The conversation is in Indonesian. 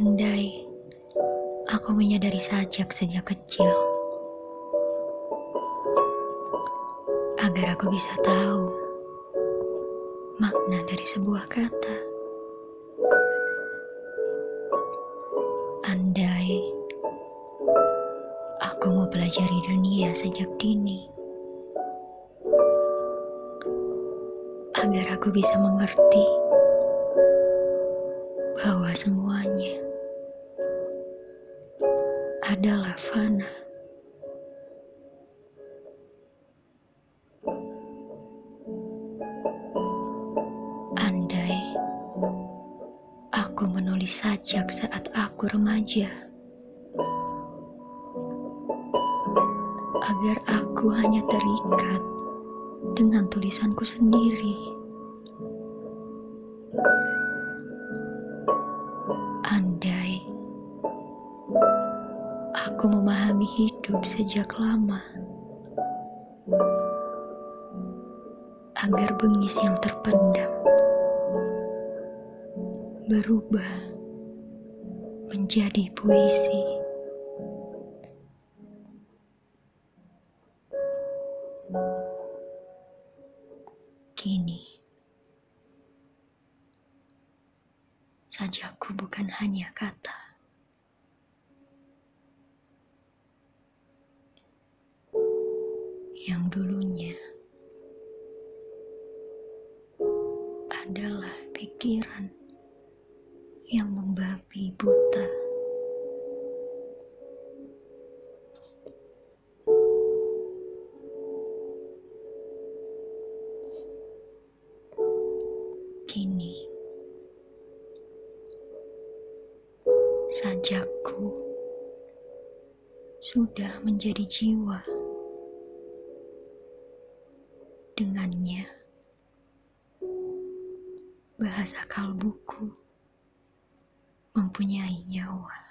Andai aku menyadari sajak sejak kecil, agar aku bisa tahu makna dari sebuah kata. Andai aku mau pelajari dunia sejak dini, agar aku bisa mengerti bahwa semuanya adalah fana. Andai aku menulis sajak saat aku remaja, agar aku hanya terikat dengan tulisanku sendiri. Aku memahami hidup sejak lama, agar bengis yang terpendam berubah menjadi puisi. Kini, sajaku bukan hanya kata. Yang dulunya adalah pikiran yang membabi buta. Kini, sajakku sudah menjadi jiwa. Dengannya, bahasa kalbuku mempunyai nyawa.